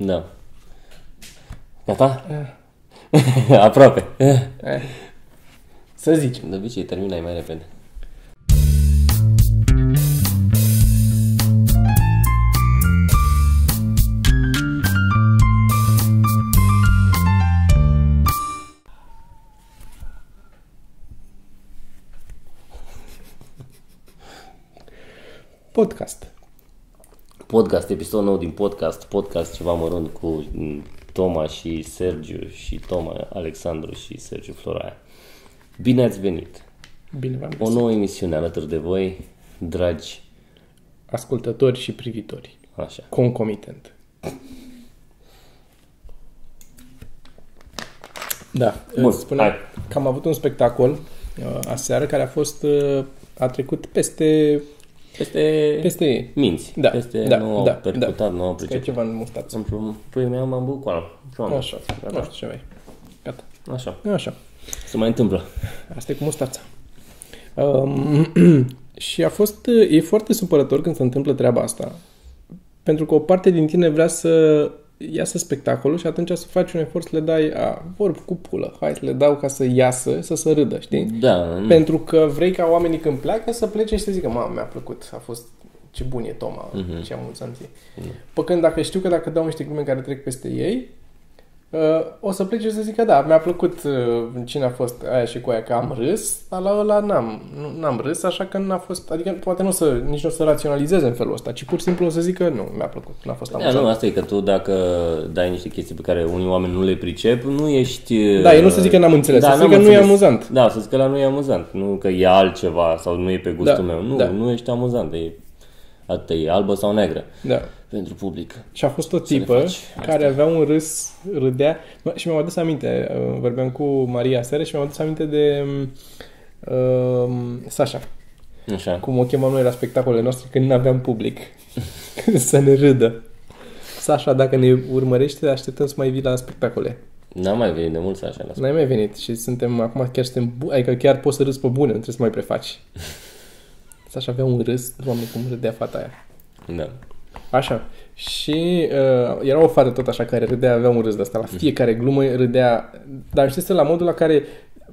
Da. Gata? Aproape. Eh. Să zicem. De obicei terminai mai repede. Podcast. Podcast, episod nou din podcast, podcast ceva mărunt cu mm, Toma și Sergiu și Toma, Alexandru și Sergiu Floraia. Bine ați venit! Bine v-am O găsit. nouă emisiune alături de voi, dragi, Ascultători și privitori. așa. Concomitent. Da. Bun, spuneam hai. că am avut un spectacol uh, aseară care a fost uh, a trecut peste Peste, peste ei. minți, Da, peste da, nu au da, percutat, da. nu au Că e priceput. ceva în mustață. În păi mea m-am bucurat. Așa, nu știu ce mai. Gata. Așa. Așa. Se mai întâmplă. Asta e cu mustața. Um, și a fost, e foarte supărător când se întâmplă treaba asta. Pentru că o parte din tine vrea să iasă spectacolul și atunci să faci un efort să le dai a, vorb cu pulă. Hai să le dau ca să iasă, să se râdă, știi? Da, nu- Pentru că vrei ca oamenii când pleacă să plece și să zică, mamă, mi-a plăcut, a fost ce bun e Toma, Mhm. uh-huh. ce amuzant e. Uh-huh. Păcând dacă știu că dacă dau niște glume care trec peste ei, uh, o să plece și să zică, da, mi-a plăcut uh, cine a fost aia și cu aia, că am râs, dar la ăla n-am, nu, n-am râs, așa că n-a fost, adică poate nu o să, nici nu o să raționalizeze în felul ăsta, ci pur și simplu o să zică, nu, mi-a plăcut, n-a fost Da, amuzant. nu, asta e că tu dacă dai niște chestii pe care unii oameni nu le pricep, nu ești... Da, el nu o să zică n-am înțeles, da, să n-am zică nu e înțeles. amuzant. Da, să zică la nu e amuzant, nu că e altceva sau nu e pe gustul Da, meu. Nu, da. nu ești amuzant, e, atât, e albă sau negră Da. pentru public. Și a fost o le tipă faci care avea un râs, râdea. Mă, Și mi-am adus aminte, uh, vorbeam cu Maria seară și mi-am adus aminte de uh, Sasha. Așa. Cum o chemam noi la spectacolele noastre când nu aveam public. să ne râdă. Sasha, dacă ne urmărește, așteptăm să mai vii la spectacole. N-am mai venit de mult să așa la N-ai mai venit și suntem, acum chiar suntem, bu- adică chiar poți să râzi pe bune, nu trebuie să mai prefaci. Sasha avea un râs, doamne, cum râdea fata aia. Da. Așa. Și uh, era o fată tot așa care râdea, avea un râs de asta. La fiecare glumă râdea, dar știți, la modul la care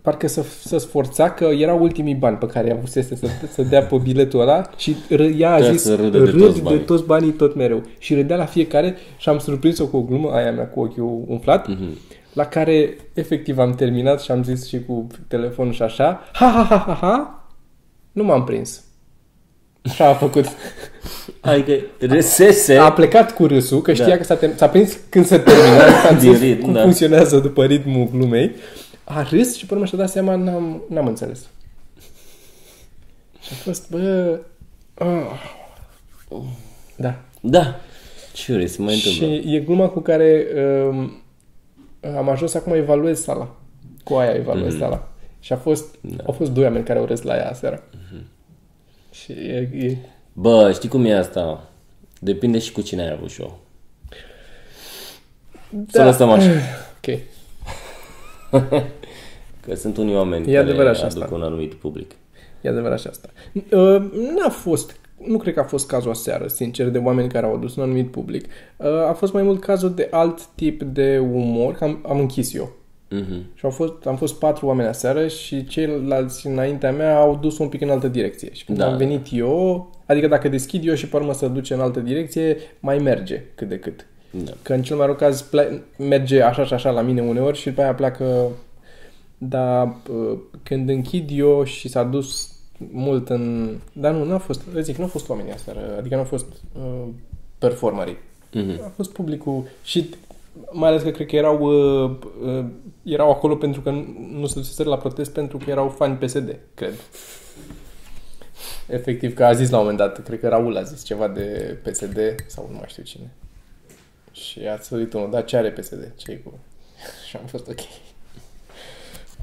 parcă să, să sforța că erau ultimii bani pe care avusese să, să dea pe biletul ăla și râ, ea a Trebuia zis să râdă de râd toți de banii." toți banii tot mereu. Și râdea la fiecare și am surprins-o cu o glumă, aia mea cu ochiul umflat, Mhm. la care efectiv am terminat și am zis și cu telefonul și așa, ha ha ha ha ha, nu m-am prins. Așa a făcut. Adică râsese... A plecat cu râsul, că știa Da. că s-a, term- s-a prins când se termină, s-a Din înțeles ritm, cum da. funcționează după ritmul glumei. A râs și pe urmă și-a dat seama, n-am, n-am înțeles. Și a fost, bă... ah. Da. Da. Ce se mai întâmplă? Și e gluma cu care um, am ajuns acum evaluez sala. Cu aia evaluez Mhm. sala. Și a fost, Da. au fost doi oameni care au râs la ea aseară. Mhm. Și e, e, Bă, știi cum e asta? Depinde și cu cine ai avut show. Să Da. lăsăm așa. ok. Că sunt unii oameni E care adevărat și aduc asta. un anumit public. E adevărat și asta. Uh, N-a fost, nu cred că a fost cazul aseară, sincer, de oameni care au adus un anumit public. Uh, A fost mai mult cazul de alt tip de umor, că am, am închis eu. Mhm. Și au fost, am fost patru oameni aseară și ceilalți înaintea mea au dus un pic în altă direcție. Și când Da. am venit eu, adică dacă deschid eu și pe urmă să duce în altă direcție, mai merge cât de cât. Da. Că în cel mai rău caz ple- merge așa și așa la mine uneori și după aia pleacă... Dar uh, când închid eu și s-a dus mult în... Dar nu, nu a fost, zic, nu a fost oamenii aseară, adică nu a fost uh, performerii. Mhm. A fost publicul și mai ales că cred că erau, uh, uh, erau acolo pentru că nu- nu se duseseră la protest pentru că erau fani PSD, cred. Efectiv, că a zis la un moment dat, cred că Raul a zis ceva de PSD sau nu mai știu cine. Și a sărit unul, da, ce are PSD? ce cu... Și am fost ok.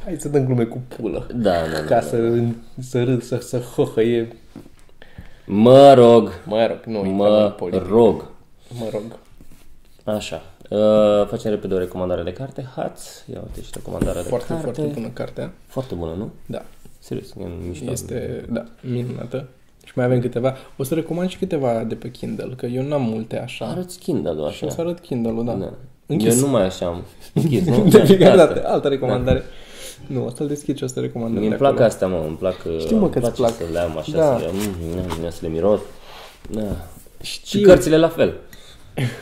Hai să dăm glume cu pulă. Da, da, da. Ca să, să râd, să, să hohăie. Mă rog. Mă rog, nu, intrăm în Mă politică. rog. Mă rog. Așa. Uh, facem repede o recomandare de carte. Hați. Ia uite și recomandarea Foarte, de carte. foarte bună cartea. Foarte bună, nu? Da. Serios, e mișto. Este, da, minunată. Și mai avem câteva. O să recomand și câteva de pe Kindle, că eu n-am multe așa. Arăți Kindle-ul Și o așa. să arăt Kindle-ul, da. Da. Închis. Eu nu mai așa am. Închis, nu? De fiecare Asta. dată. Altă recomandare. Nu, o să-l deschid și o să recomandăm Mie de îmi plac acolo. astea, mă, îmi plac, Știu, mă, îmi că-ți place plac. să le am așa, Da. să, le, mm, mm, să le miros. Da. Și Știu. cărțile la fel.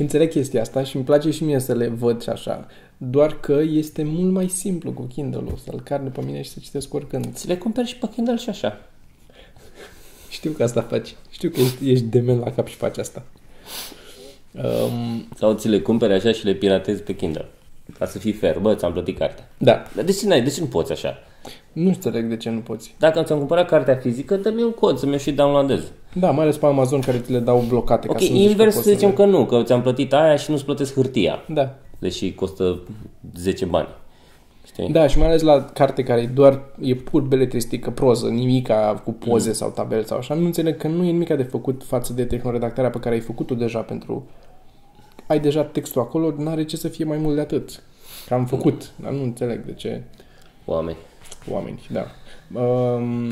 Înțeleg chestia asta și îmi place și mie să le văd și așa. Doar că este mult mai simplu cu Kindle-ul, să-l car pe mine și să citesc oricând. Ți le cumperi și pe Kindle și așa. Știu că asta faci. Știu că ești, ești dement la cap și faci asta. Um, Sau ți le cumperi așa și le piratezi pe Kindle. Ca să fii fair, bă, ți-am plătit cartea. da, Dar de ce n-ai? De ce nu poți așa? nu înțeleg de ce nu poți. Dacă ți-am cumpărat cartea fizică, dă-mi un cod să-mi o și downloadez. Da, mai ales pe Amazon care ți le dau blocate. Ok, ca să nu zici că invers poți să zicem le- că nu, că ți-am plătit aia și nu-ți plătesc hârtia. Da. Deși costă 10 bani. Știi? Da, și mai ales la carte care e doar e pur beletristică, proză, nimica cu poze mm. sau tabel sau așa, nu înțeleg că nu e nimica de făcut față de tehnoredactarea pe care ai făcut-o deja pentru... Ai deja textul acolo, n-are ce să fie mai mult de atât. Că am făcut, dar nu înțeleg de ce Oameni. oameni, da. Um,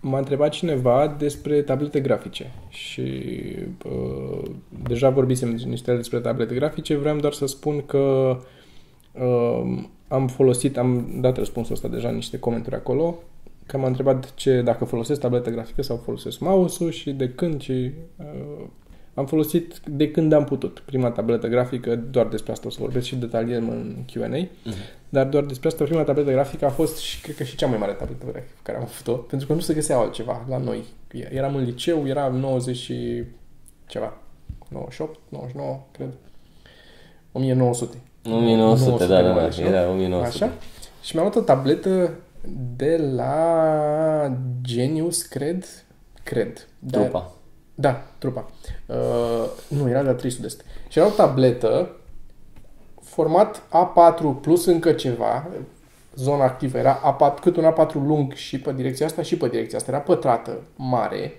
m-a întrebat cineva despre tablete grafice și uh, deja vorbisem niște despre tablete grafice, vreau doar să spun că uh, am folosit, am dat răspunsul ăsta deja în niște comentarii acolo, că m-a întrebat ce, dacă folosesc tabletă grafică sau folosesc mouse-ul și de când și uh, am folosit de când am putut. Prima tabletă grafică, doar despre asta o să vorbesc și detaliem în Q&A, dar doar despre asta prima tabletă grafică a fost și cred că și cea mai mare tabletă grafică pe care am avut-o, pentru că nu se găsea altceva la noi. Eram în liceu, era 90 și ceva, 98, 99, cred. 1900. 1900, da, da, da, numai, nu? era 1900. Așa? Și mi-am luat o tabletă de la Genius, cred. Cred. Dar- Trupa. Da, trupa. Uh, nu, era de la 300 este. Și era o tabletă format A4 plus încă ceva, zona activă era A4, cât un A4 lung și pe direcția asta și pe direcția asta. Era pătrată, mare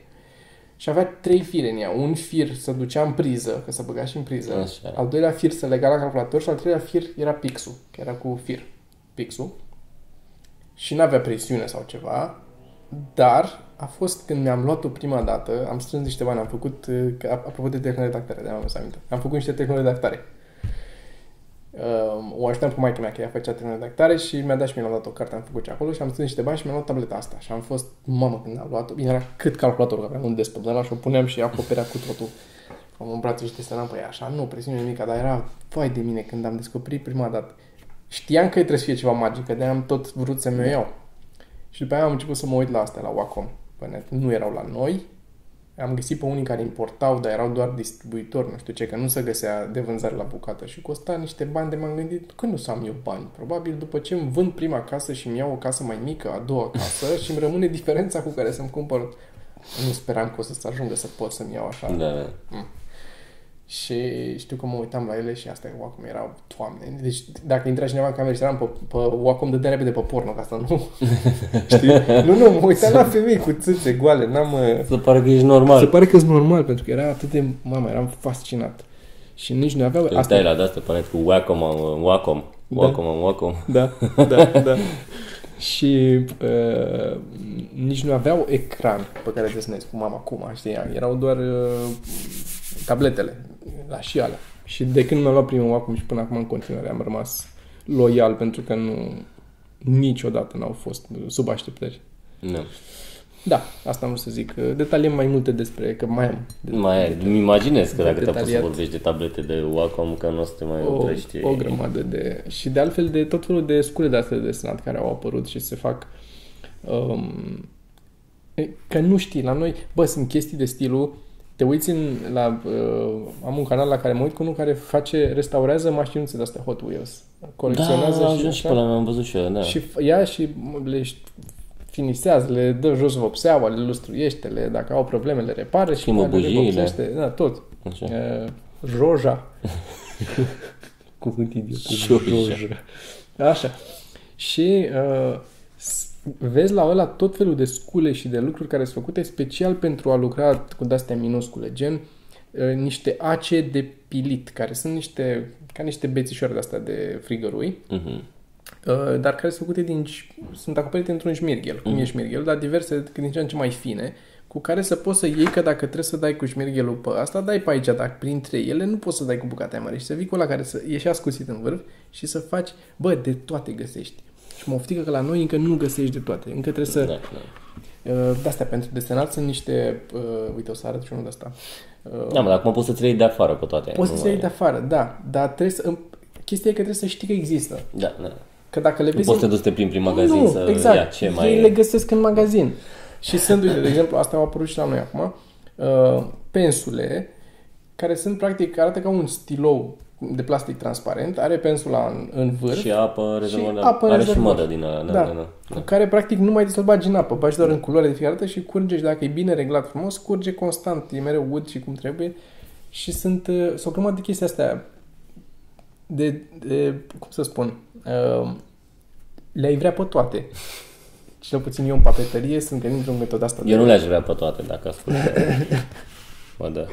și avea trei fire în ea. Un fir se ducea în priză, că se băga și în priză. Așa. Al doilea fir se lega la calculator și al treilea fir era pixul, că era cu fir. Pixul. Și n-avea presiune sau ceva, dar a fost când mi-am luat-o prima dată, am strâns niște bani, am făcut, uh, că, apropo de tehnoredactare, de-aia am aminte, am făcut niște tehnoredactare. Uh, o ajutam cu maica mea, că ea făcea tehnoredactare și mi-a dat și mie, mi-a dat o carte, am făcut ce acolo și am strâns niște bani și mi-am luat tableta asta. Și am fost, mamă, când am luat-o, bine, era cât calculatorul, că aveam un desktop de la și o puneam și acoperea cu totul. Am în brațe și desenam pe ea, așa, nu, presiune nimica, dar era, vai de mine, când am descoperit prima dată. Știam că trebuie să fie ceva magic, că de am tot vrut să mi-o iau. Și după aia am început să mă uit la astea, la Wacom, pe net. Nu erau la noi. Am găsit pe unii care importau, dar erau doar distribuitori, nu știu ce, că nu se găsea de vânzare la bucată și costa niște bani de m-am gândit, când nu să am eu bani? Probabil după ce îmi vând prima casă și îmi iau o casă mai mică, a doua casă și îmi rămâne diferența cu care să-mi cumpăr. Nu speram că o să se ajungă să pot să-mi iau așa. Da, da. Și știu că mă uitam la ele și asta Wacom erau, toamne. Deci dacă intra cineva în cameră și eram pe, pe Wacom, dădea repede pe porno, ca asta nu... Știi? Nu, nu, mă uitam la femei cu țâțe goale, n-am... uh, Se pare că ești normal. Se pare că sunt normal, pentru că era atât de... Mama, eram fascinat. Și nici nu aveau... Te uitai la de-astea pe net cu Wacom, on Wacom. Wacom, on Wacom. Da, da, da. și uh, nici nu aveau ecran pe care desenezi cum am acum, știi? Erau doar uh, tabletele, la și alea. Și de când mi-am luat primul acum și până acum în continuare am rămas loial pentru că nu niciodată n-au fost sub așteptări. Nu. Da, asta am vrut să zic. Detaliem mai multe despre, că mai am. Mai ai, îmi imaginez că de dacă te-a pus să detaliat. vorbești de tablete de Wacom, că nu o să te mai o, oprești. o grămadă de... Și de altfel de tot felul de scule de astea de desenat care au apărut și se fac... Um, e, că nu știi, la noi, bă, sunt chestii de stilul, te uiți în, la, uh, am un canal la care mă uit cu unul care face, restaurează mașinuțe de astea Hot Wheels. Colecționează da, a și, ajuns și așa. pe la am văzut și eu, da. și f- ia și le finisează, le dă jos vopseaua, le lustruiește, le, dacă au probleme, le repară și Schimbă mai le bujiile. revopsește. Da, tot. Așa. Uh, roja. Cuvânt idiot. Joja. Roja. Așa. Și uh, s- vezi la ăla tot felul de scule și de lucruri care sunt făcute special pentru a lucra cu de-astea minuscule, gen uh, niște ace de pilit, care sunt niște, ca niște bețișoare de-astea de frigărui, Mhm. uh, dar care sunt făcute din, sunt acoperite într-un șmirghel, cum Mhm. e șmirghel, dar diverse, din ce în ce mai fine, cu care să poți să iei, că dacă trebuie să dai cu șmirghelul pe asta, dai pe aici, dar printre ele nu poți să dai cu bucata mai mare și să vii cu ăla care să e și ascuțit în vârf și să faci, bă, de toate găsești. Și mă oftică că la noi încă nu găsești de toate. Încă trebuie să... Da, da. Uh, de-astea, pentru desenat sunt niște... Uh, uite, o să arăt și unul de ăsta. Uh, Da, mă, dar acum poți să-ți le iei de afară pe toate. poți nu să iei mai- de afară, da. Dar trebuie să... Chestia e că trebuie să știi că există. Da, da. Că dacă le Nu vezi... poți să te duci să te plimbi prin magazin nu, să exact. ia ce Ei mai... le găsesc în magazin. Și sunt, uite, de exemplu, asta a apărut și la noi acum, uh, pensule, care sunt, practic, arată ca un stilou de plastic transparent, are pensula în, în vârf, Și apă rezervor. apă Are rezervor. și mădă din ăla. Da, Da. da, da. da. care, practic, nu mai trebuie să-l bagi în apă, bagi doar în culoare de fiecare dată și curge și dacă e bine reglat frumos, curge constant, e mereu ud și cum trebuie. Și sunt, uh, sunt o grămadă de chestii astea de, de cum să spun, uh, le-ai vrea pe toate. Cel puțin eu în papetărie sunt gândit într-un metod asta. Eu nu le-aș vrea pe toate, dacă ascult. Bă, da.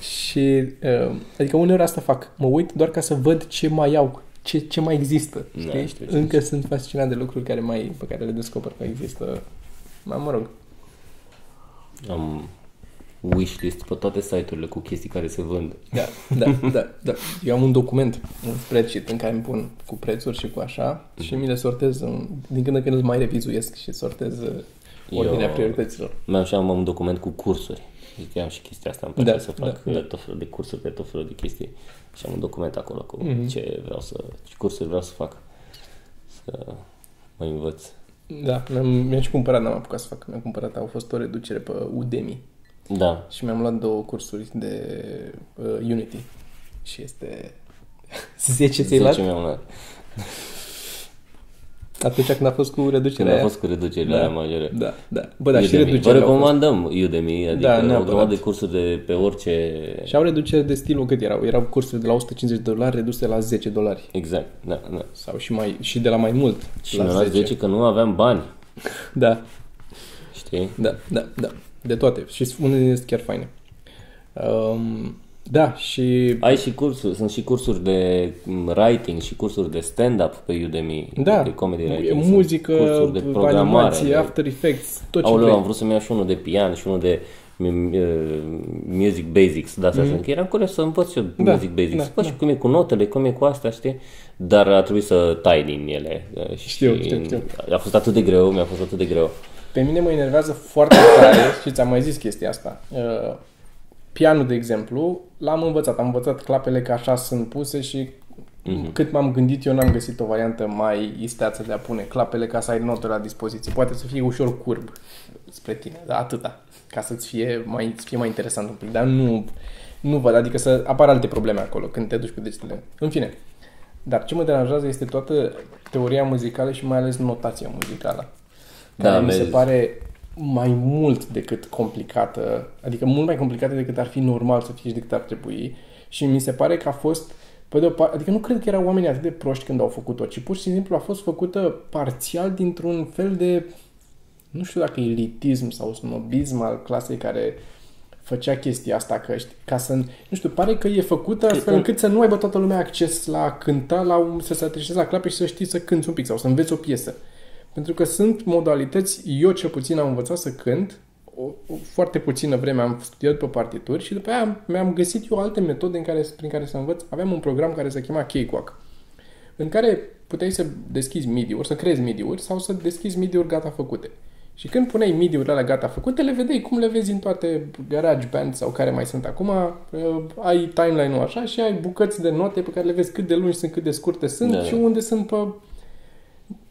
Și, uh, adică uneori asta fac. Mă uit doar ca să văd ce mai au, ce, ce mai există. Da, Știi? știu ce Încă sunt fascinat de lucruri care mai, pe care le descoper că există. Mai mă rog. Am wishlist pe toate site-urile cu chestii care se vând. Da, da, da, da. Eu am un document, un spreadsheet în care îmi pun cu prețuri și cu așa și mi le sortez, în, din când în când îl mai revizuiesc și sortez uh, ordinea Eu- priorităților. Mi-am și am un document cu cursuri. Zic că am și chestia asta, îmi place Da, să fac da, da, da. tot felul de cursuri pe tot felul de chestii. Și am un document acolo cu Mhm. ce vreau să, ce cursuri vreau să fac. Să mă învăț. Da, mi-am, mi-am și cumpărat, n-am apucat să fac, mi-am cumpărat, a fost o reducere pe Udemy Da. și mi-am luat două cursuri de uh, Unity și este 10 ți-ai luat? 10 mi-am luat. Atunci când a fost cu Când reducerea a aia? fost cu reducerile Da. alea majore. Da, da. Bă, dar și Udemy. Vă reducerea au fost. recomandăm Udemy, adică Da, o neapărat. grămadă de cursuri de pe orice... Și au reducere de stilul cât erau? Erau cursuri de la 150 de dolari reduse la 10 dolari. Exact, da, da. Sau și mai și de la mai mult. Și la mi-a luat 10 că nu aveam bani, Da, știi? da, da, da. De toate. Și unele sunt chiar faine. Um, da, și... Ai și cursuri, sunt și cursuri de mm, writing și cursuri de stand-up pe Udemy, Da, de comedy e writing. sunt muzică, cursuri de programare. animație, de... After Effects, tot ce Aoleu, vrei. am vrut să-mi iau și unul de pian și unul de mm, uh, Music Basics, de astea mm-hmm. că eram curios să învăț eu Da, Music Basics, da, să văd și cum e cu notele, cum e cu astea, știi? Dar a trebuit să tai din ele. uh, Și Știu, știu, știu. A fost atât de greu, mi-a fost atât de greu. Pe mine mă enervează foarte tare și ți-am mai zis chestia asta. Uh, pianul, de exemplu, l-am învățat. Am învățat clapele că așa sunt puse și mm-hmm. cât m-am gândit eu n-am găsit o variantă mai isteață de a pune clapele ca să ai notele la dispoziție. Poate să fie ușor curb spre tine, dar atâta. Ca să-ți fie mai, să fie mai interesant un pic. Dar nu, nu văd, adică să apară alte probleme acolo când te duci cu degetele. În fine. Dar ce mă deranjează este toată teoria muzicală și mai ales notația muzicală. Care Da, mi se vezi. pare mai mult decât complicată, adică mult mai complicată decât ar fi normal să fie și decât ar trebui. Și mi se pare că a fost, pe de o parte, adică nu cred că erau oameni atât de proști când au făcut-o, ci pur și simplu a fost făcută parțial dintr-un fel de, nu știu dacă elitism sau snobism al clasei care făcea chestia asta, că, știi, ca să, nu știu, pare că e făcută astfel încât să nu aibă toată lumea acces la a cânta, la un, să se atrișeze la clape și să știi să cânti un pic sau să înveți o piesă. Pentru că sunt modalități, eu cel puțin am învățat să cânt, o, o foarte puțină vreme am studiat pe partituri și după aia am- mi-am găsit eu alte metode în care, prin care să învăț. Aveam un program care se chema Cakewalk, în care puteai să deschizi MIDI-uri, să creezi MIDI-uri sau să deschizi MIDI-uri gata făcute. Și când puneai MIDI-urile alea gata făcute, le vedeai cum le vezi în toate garage band sau care mai sunt acum. Uh, ai timeline-ul așa și ai bucăți de note pe care le vezi cât de lungi sunt, cât de scurte sunt Da. și unde sunt pe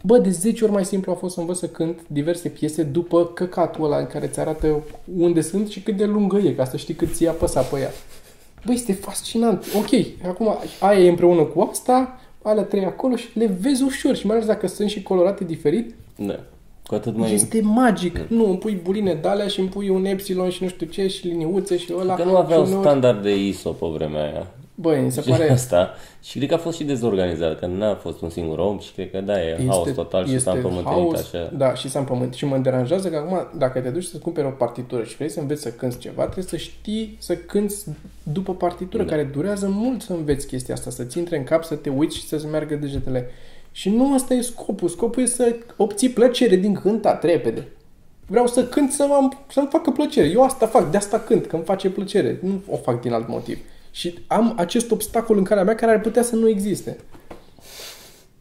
Bă, de 10 ori mai simplu a fost să învăț să cânt diverse piese după căcatul ăla în care îți arată unde sunt și cât de lungă e, ca să știi cât ți-ai apăsat pe ea. Bă, este fascinant. Ok, acum aia e împreună cu asta, alea trei acolo și le vezi ușor și mai ales dacă sunt și colorate diferit, Da. Cu atât mai... este magic. Nu, îmi pui buline de alea și îmi pui un epsilon și nu știu ce și liniuțe și ăla. Că nu aveau și uneori- standard de ISO pe vremea aia. Băi, mi se Și pare... asta. Și cred că a fost și dezorganizat, că n-a fost un singur om și cred că da, e haos total și s-a împământenit haos, așa. Da, și s-a împământenit. Și mă deranjează că acum, dacă te duci să cumperi o partitură și vrei să înveți să cânti ceva, trebuie să știi să cânti după partitură, Da. care durează mult să înveți chestia asta, să-ți intre în cap, să te uiți și să-ți meargă degetele. Și nu asta e scopul. Scopul e să obții plăcere din cântat repede. Vreau să cânt să am, să-mi facă plăcere. Eu asta fac, de asta cânt, că îmi face plăcere. Nu o fac din alt motiv. Și am acest obstacol în calea mea care ar putea să nu existe.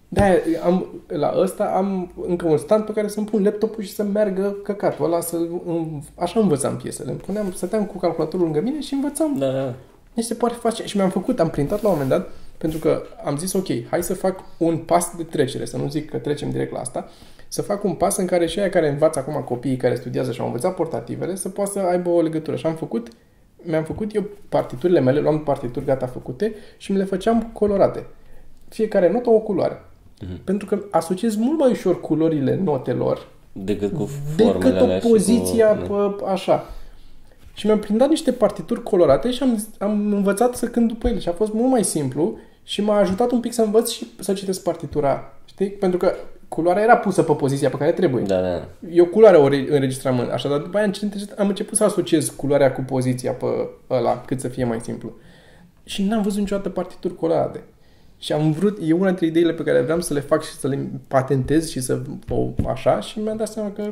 Da, am, la ăsta am încă un stand pe care să-mi pun laptopul și să meargă căcatul ăla, să, așa învățam piesele. Îmi puneam, stăteam cu calculatorul lângă mine și învățam. Da, da. Mi se poate face. Și mi-am făcut, am printat la un moment dat, pentru că am zis, ok, hai să fac un pas de trecere, să nu zic că trecem direct la asta, să fac un pas în care și aia care învață acum copiii care studiază și au învățat portativele să poată să aibă o legătură. Și am făcut, mi-am făcut eu partiturile mele, luam partituri gata făcute și mi le făceam colorate. Fiecare notă o culoare. Mm-hmm. Pentru că asociez mult mai ușor culorile notelor decât cu decât o poziția cu... pe, așa. Și mi-am prindat niște partituri colorate și am, am învățat să cânt după ele și a fost mult mai simplu și m-a ajutat un pic să învăț și să citesc partitura. Știi? Pentru că culoarea era pusă pe poziția pe care trebuie. Da, da. Eu culoarea o înregistram în așa, dar după aia am început să asociez culoarea cu poziția pe ăla, cât să fie mai simplu. Și n-am văzut niciodată partituri colorate. Și am vrut, e una dintre ideile pe care vreau să le fac și să le patentez și să o așa și mi-am dat seama că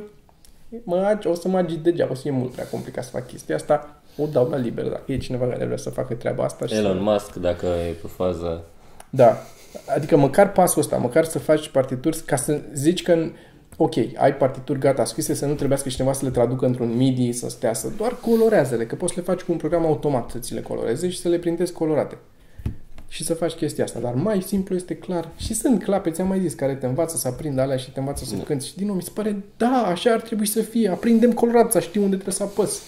mă, o să mă agit degeaba, o să fie mult prea complicat să fac chestia asta, o dau la liber dacă e cineva care vrea să facă treaba asta. Și Elon să... Musk, dacă e pe fază... Da, adică măcar pasul ăsta, măcar să faci partituri ca să zici că ok, ai partituri gata scrise, să nu trebuiască cineva să le traducă într-un MIDI, să stea, să doar colorează-le, că poți să le faci cu un program automat să ți le coloreze și să le printezi colorate și să faci chestia asta. Dar mai simplu este clar. Și sunt clape, ți-am mai zis, care te învață să aprindă alea și te învață să cânti. Și din nou mi se pare, da, așa ar trebui să fie. Aprindem colorat, să știu unde trebuie să apăs.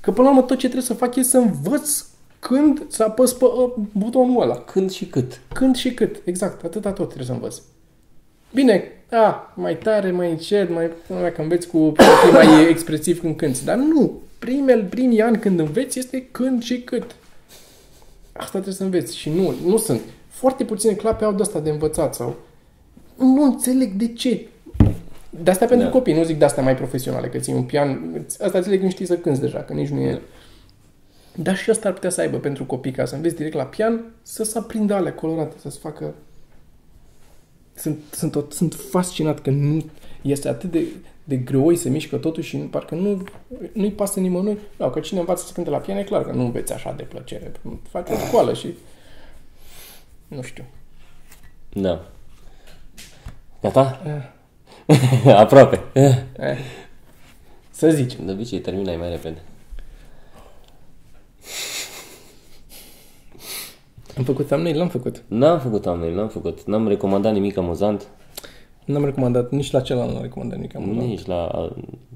Că până la urmă tot ce trebuie să fac e să învăț când să apăs pe uh, butonul ăla. Când și cât. Când și cât, exact, atâta tot trebuie să învăț. Bine, a, mai tare, mai încet, mai, dacă înveți cu mai expresiv când cânti. Dar nu, primele, primii ani când înveți este când și cât. Asta trebuie să înveți. Și nu, nu sunt. Foarte puține clape au de asta de învățat sau... Nu înțeleg de ce. De asta pentru da. copii, nu zic de asta mai profesionale, că ții un pian, asta înțeleg când știi să cânti deja, că nici nu e... Da. Dar și asta ar putea să aibă pentru copii, ca să înveți direct la pian, să se aprindă alea colorate, să-ți facă... Sunt, sunt, tot, sunt fascinat că nu este atât de de greoi se mișcă totuși și parcă nu, nu-i pasă nimănui. Da, că cine învață să cânte la pian e clar că nu înveți așa de plăcere. Faci o școală și... Nu știu. Da. Gata? Eh. Aproape. Eh. Să zici. De obicei terminai mai repede. Am făcut thumbnail? L-am făcut. N-am făcut thumbnail, n-am făcut. N-am recomandat nimic amuzant. N-am recomandat, nici la celălalt nu am recomandat nici amuzant. Nici la,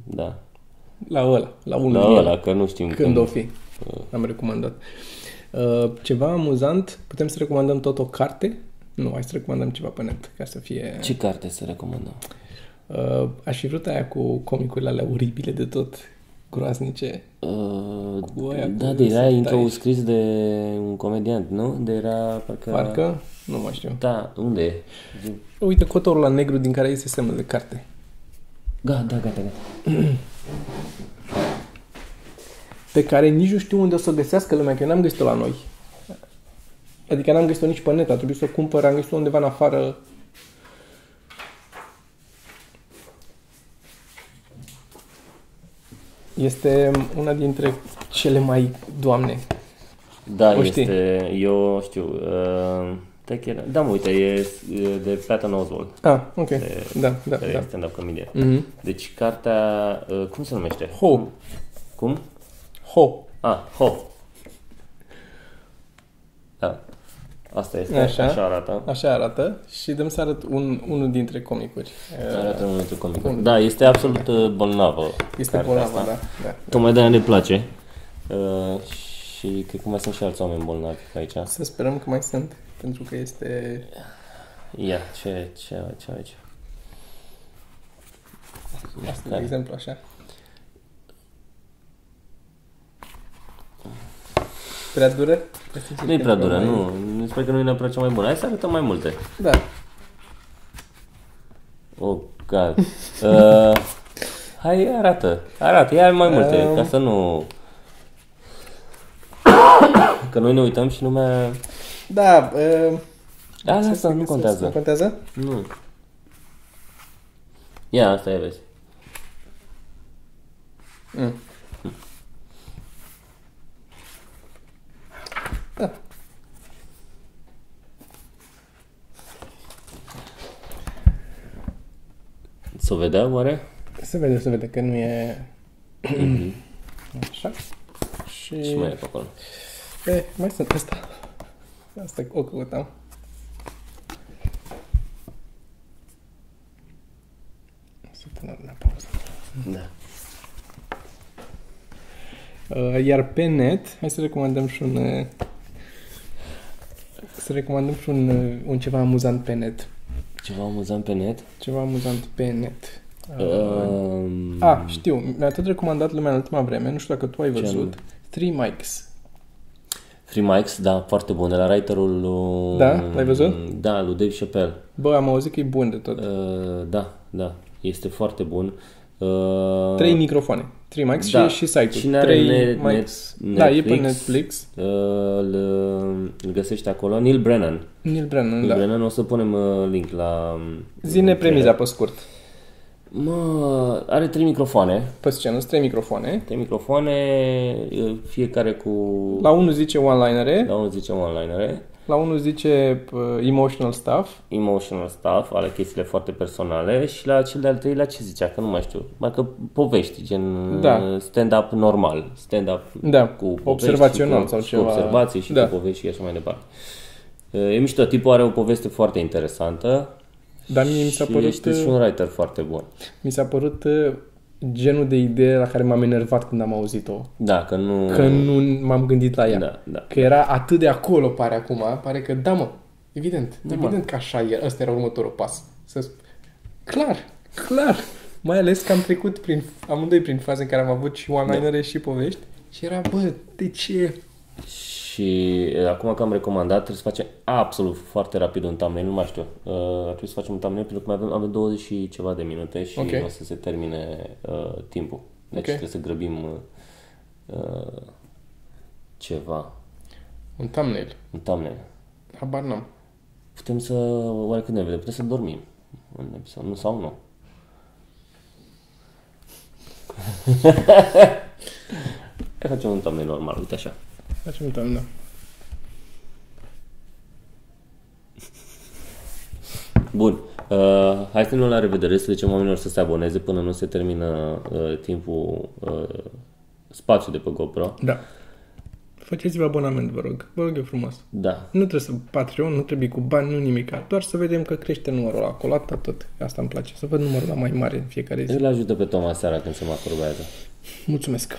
da. La ăla, la unul La ăla, că nu știm când. Când o fi. Uh. Am recomandat. Uh, ceva amuzant, putem să recomandăm tot o carte? Nu, hai să recomandăm ceva pe net, ca să fie... Ce carte să recomandăm? Uh, aș fi vrut aia cu comicurile alea oribile de tot, groaznice. Uh, cu aia da, cu de era intro scris de un comediant, nu? De era parcă... Parcă? Nu mai știu. Da, unde e? Uite cotorul la negru din care este semnul de carte. Da, da, gata, gata. Pe care nici nu știu unde o să o găsească lumea, că eu n-am găsit-o la noi. Adică n-am găsit-o nici pe net, a trebuit să o cumpăr, am găsit-o undeva în afară. Este una dintre cele mai, doamne, da, o este, știi? eu știu, uh, Take Da, mă, uite, e de Patton Oswalt. Ah, ok. De, da, da, de da. stand-up comedian. Mm-hmm. Deci cartea, uh, cum se numește? Ho. Cum? Ho. Ah, Ho. Da. Asta este, așa, așa arată. Așa arată și dăm să arăt un, unul dintre comicuri. Arată unul dintre comicuri. Un... Da, este absolut uh, bolnavă. Este bolnavă, asta. da. da. Tocmai de-aia ne place. Uh, și cred că mai sunt și alți oameni bolnavi aici. Să sperăm că mai sunt pentru că este... Ia, ce, ce, ce aici? Asta, de exemplu, așa. Prea dură? Nu e prea dură, nu. Mi se că nu e neapărat cea mai bună. Hai să arătăm mai multe. Da. Oh, God. Uh, hai, arată. Arată, ia mai multe, um... ca să nu... Că noi ne uităm și lumea... Da, uh, Da, asta nu contează. Nu contează? Nu. Ia, asta e, vezi. Mm. Da. Să o vedea, oare? Se vede, se vede că nu e... Așa. Și... Și mai e pe acolo. E, mai sunt asta. Asta o căutam. Să pun la pauză. Da. Uh, Iar pe net, hai să recomandăm și un... uh, Să recomandăm și un, uh, un ceva amuzant pe net. Ceva amuzant pe net? Ceva amuzant pe net. Uh, Um, ah, știu, mi-a tot recomandat lumea în ultima vreme, nu știu dacă tu ai Ce văzut. anume? Three Mics. Free Mics, da, foarte bun. De la writerul lui... Da? L-ai văzut? Da, lui Dave Chappelle. Bă, am auzit că e bun de tot. Uh, da, da. Este foarte bun. Uh, Trei microfoane. Trei mics da. și, și site-ul. Cine are Trei net- mics. net- da, e pe Netflix? Netflix. Uh, îl, îl găsești acolo. Neil Brennan. Neil Brennan, Neil da. Brennan, o să punem uh, link la... um, Zine premiza pe scurt. Mă, are trei microfoane. Pe scenă, sunt trei microfoane. Trei microfoane, uh, fiecare cu... La unul zice one-linere, la unul zice online la unul zice uh, emotional stuff. emotional stuff, ale chestiile foarte personale și la cel de-al treilea ce zicea, că nu mai știu, mai că povești, gen Da. uh, stand-up normal, stand-up Da, cu povești observațional și cu, sau și ceva. cu observații și Da. cu povești și așa mai departe. Uh, E mișto, tipul are o poveste foarte interesantă Dar mie mi s-a și părut, este și uh, un writer foarte bun. mi s-a părut uh, genul de idee la care m-am enervat când am auzit-o. Da, că nu... Că nu m-am gândit la ea. Da, da. Că era atât de acolo, pare acum. Pare că, da mă, evident. Da, mă. evident că așa e. Ăsta era următorul pas. Să... sp- Clar, clar. Mai ales că am trecut prin, amândoi prin faze în care am avut și one-linere și povești. Și era, bă, de ce? Și e, acum că am recomandat, trebuie să facem absolut foarte rapid un thumbnail, nu mai știu. Uh, ar trebui să facem un thumbnail pentru că mai avem, avem 20 și ceva de minute și Ok. o să se termine uh, timpul. Deci Ok. trebuie să grăbim uh, ceva, Un thumbnail. un thumbnail. Habar n-am. Putem să, oare cât ne vedem? Putem să dormim în episod, nu sau nu? Hai facem un thumbnail normal, uite așa. Facem un thumbnail. Bun. Uh, hai să ne la revedere, să zicem oamenilor să se aboneze până nu se termină uh, timpul uh, spațiu de pe GoPro. Da. Faceți-vă abonament, vă rog. Vă rog eu frumos. Da. Nu trebuie să Patreon, nu trebuie cu bani, nu nimic. Doar să vedem că crește numărul ăla acolo, atât, tot. Asta îmi place. Să văd numărul ăla mai mare în fiecare zi. Îl ajută pe Toma seara când se masturbează. Mulțumesc.